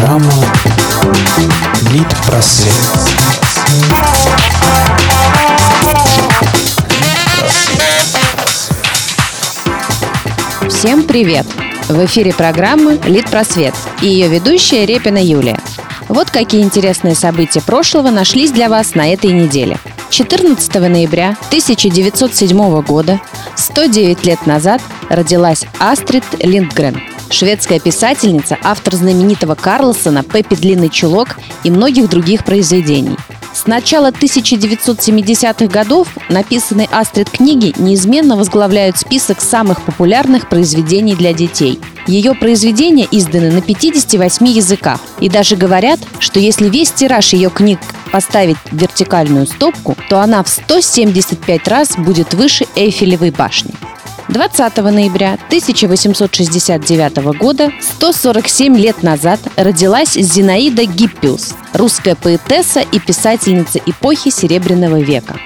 Программа Лид-просвет. Всем привет! В эфире программы «Лид-просвет» и ее ведущая Репина Юлия. Вот какие интересные события прошлого нашлись для вас на этой неделе. 14 ноября 1907 года, 109 лет назад, родилась Астрид Линдгрен, шведская писательница, автор знаменитого Карлсона «Пеппи длинный чулок» и многих других произведений. С начала 1970-х годов написанные Астрид книги неизменно возглавляют список самых популярных произведений для детей. Ее произведения изданы на 58 языках. И даже говорят, что если весь тираж ее книг поставить в вертикальную стопку, то она в 175 раз будет выше Эйфелевой башни. 20 ноября 1869 года, 147 лет назад, родилась Зинаида Гиппиус, русская поэтесса и писательница эпохи Серебряного века.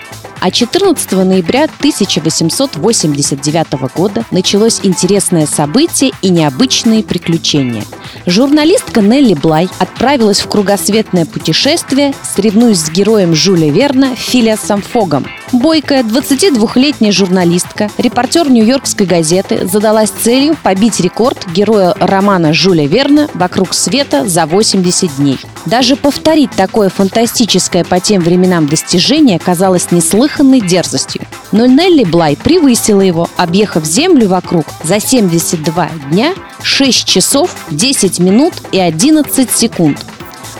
А 14 ноября 1889 года началось интересное событие и необычные приключения. Журналистка Нелли Блай отправилась в кругосветное путешествие, соревнуясь с героем Жюля Верна Филиасом Фогом – Бойкая 22-летняя журналистка, репортер Нью-Йоркской газеты задалась целью побить рекорд героя романа Жюля Верна «Вокруг света за 80 дней». Даже повторить такое фантастическое по тем временам достижение казалось неслыханной дерзостью. Но Нелли Блай превысила его, объехав Землю вокруг за 72 дня, 6 часов, 10 минут и 11 секунд –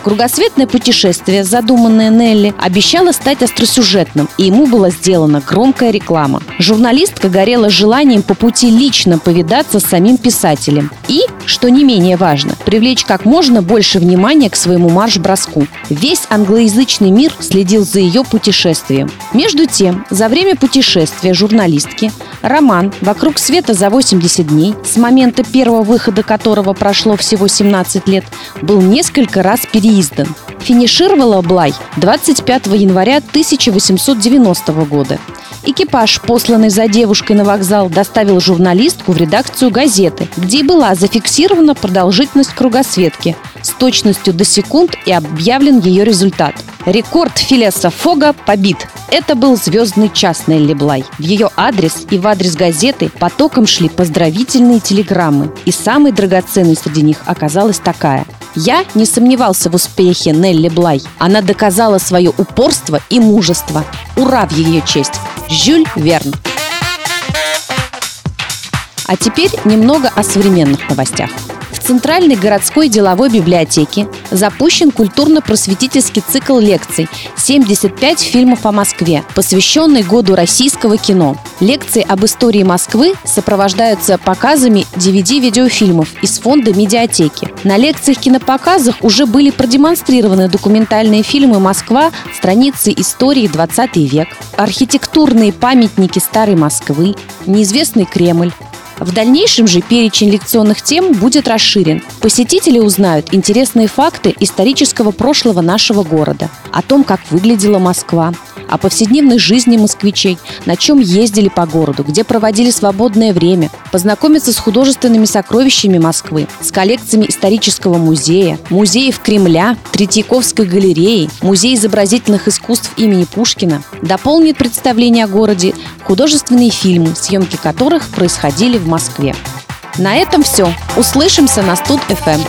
Кругосветное путешествие, задуманное Нелли, обещало стать остросюжетным, и ему была сделана громкая реклама. Журналистка горела желанием по пути лично повидаться с самим писателем и, что не менее важно, привлечь как можно больше внимания к своему марш-броску. Весь англоязычный мир следил за ее путешествием. Между тем, за время путешествия журналистки роман «Вокруг света за 80 дней», с момента первого выхода которого прошло всего 17 лет, был несколько раз переиздан издан. Финишировала Блай 25 января 1890 года. Экипаж, посланный за девушкой на вокзал, доставил журналистку в редакцию газеты, где была зафиксирована продолжительность кругосветки с точностью до секунд и объявлен ее результат. Рекорд Филеса Фога побит. Это был звездный час Нелли Блай. В ее адрес и в адрес газеты потоком шли поздравительные телеграммы. И самой драгоценной среди них оказалась такая. Я не сомневался в успехе Нелли Блай. Она доказала свое упорство и мужество. Ура в ее честь! Жюль Верн. А теперь немного о современных новостях. Центральной городской деловой библиотеке запущен культурно-просветительский цикл лекций «75 фильмов о Москве», посвященный году российского кино. Лекции об истории Москвы сопровождаются показами DVD-видеофильмов из фонда медиатеки. На лекциях-кинопоказах уже были продемонстрированы документальные фильмы «Москва. Страницы истории 20 век», архитектурные памятники старой Москвы, неизвестный Кремль, в дальнейшем же перечень лекционных тем будет расширен. Посетители узнают интересные факты исторического прошлого нашего города, о том, как выглядела Москва, о повседневной жизни москвичей, на чем ездили по городу, где проводили свободное время, познакомиться с художественными сокровищами Москвы, с коллекциями исторического музея, музеев Кремля, Третьяковской галереи, музей изобразительных искусств имени Пушкина, дополнит представление о городе художественные фильмы, съемки которых происходили в Москве. На этом все. Услышимся на Студ FM.